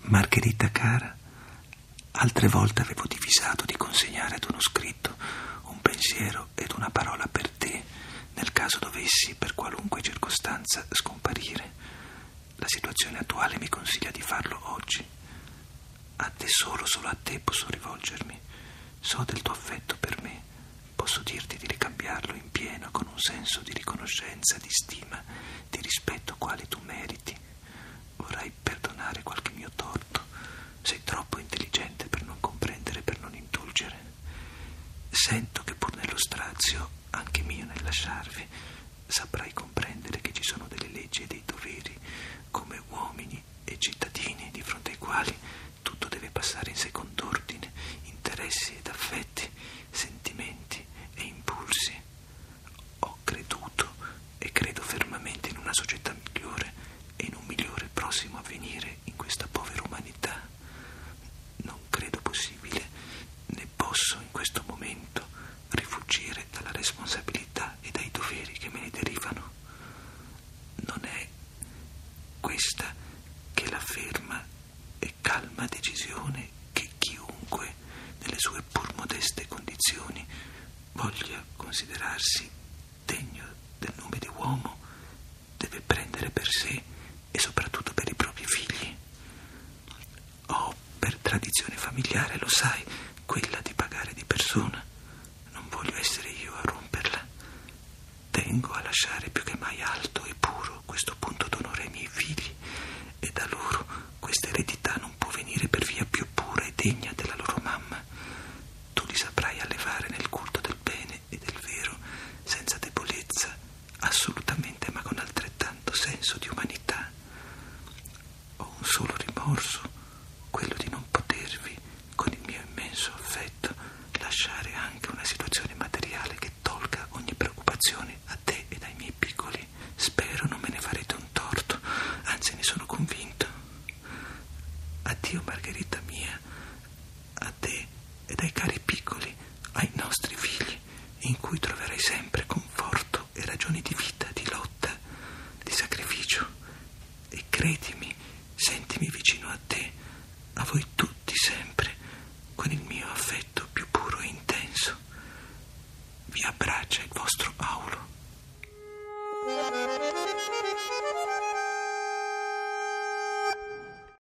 Margherita cara, altre volte avevo divisato di consegnare ad uno scritto un pensiero ed una parola per te, nel caso dovessi, per qualunque circostanza, scomparire. La situazione attuale mi consiglia di farlo oggi. A te solo, solo a te posso rivolgermi. So del tuo affetto per. Posso dirti di ricambiarlo in pieno con un senso di riconoscenza, di stima, di rispetto quale tu meriti. Vorrai perdonare qualche mio torto. Sei troppo intelligente per non comprendere, per non indulgere. Sento che pur nello strazio, anche mio nel lasciarvi, saprai comprendere che ci sono delle leggi e dei doveri, come uomini e cittadini di fronte ai quali tutto deve passare in secondo ordine, interessi ed affetti, sentimenti e impulsi. Ho creduto e credo fermamente in una società migliore e in un migliore prossimo avvenire in questa povera umanità. Non credo possibile, né posso in questo momento rifuggire dalla responsabilità e dai doveri che me ne derivano. Non è questa che la ferma e calma decisione che chiunque, nelle sue pur modeste condizioni, voglia considerarsi degno del nome di uomo, deve prendere per sé e soprattutto per i propri figli. Ho per tradizione familiare, lo sai, quella di pagare di persona. Non voglio essere io a romperla. Tengo a lasciare più che mai alto e puro questo punto d'onore ai miei figli e da loro questa eredità non può venire per via più pura e degna della loro mamma. Tu li saprai allevare nel culto del bene e del vero, senza debolezza, assolutamente, ma con altrettanto senso di umanità. Ho un solo rimorso, quello di non potervi, con il mio immenso affetto, lasciare anche una situazione materiale che tolga ogni preoccupazione a te ed ai miei piccoli. Spero non me ne farete un torto, anzi ne sono convinto. Addio Margherita e dai cari piccoli ai nostri figli, in cui troverai sempre conforto e ragioni di vita, di lotta, di sacrificio. E credimi, sentimi vicino a te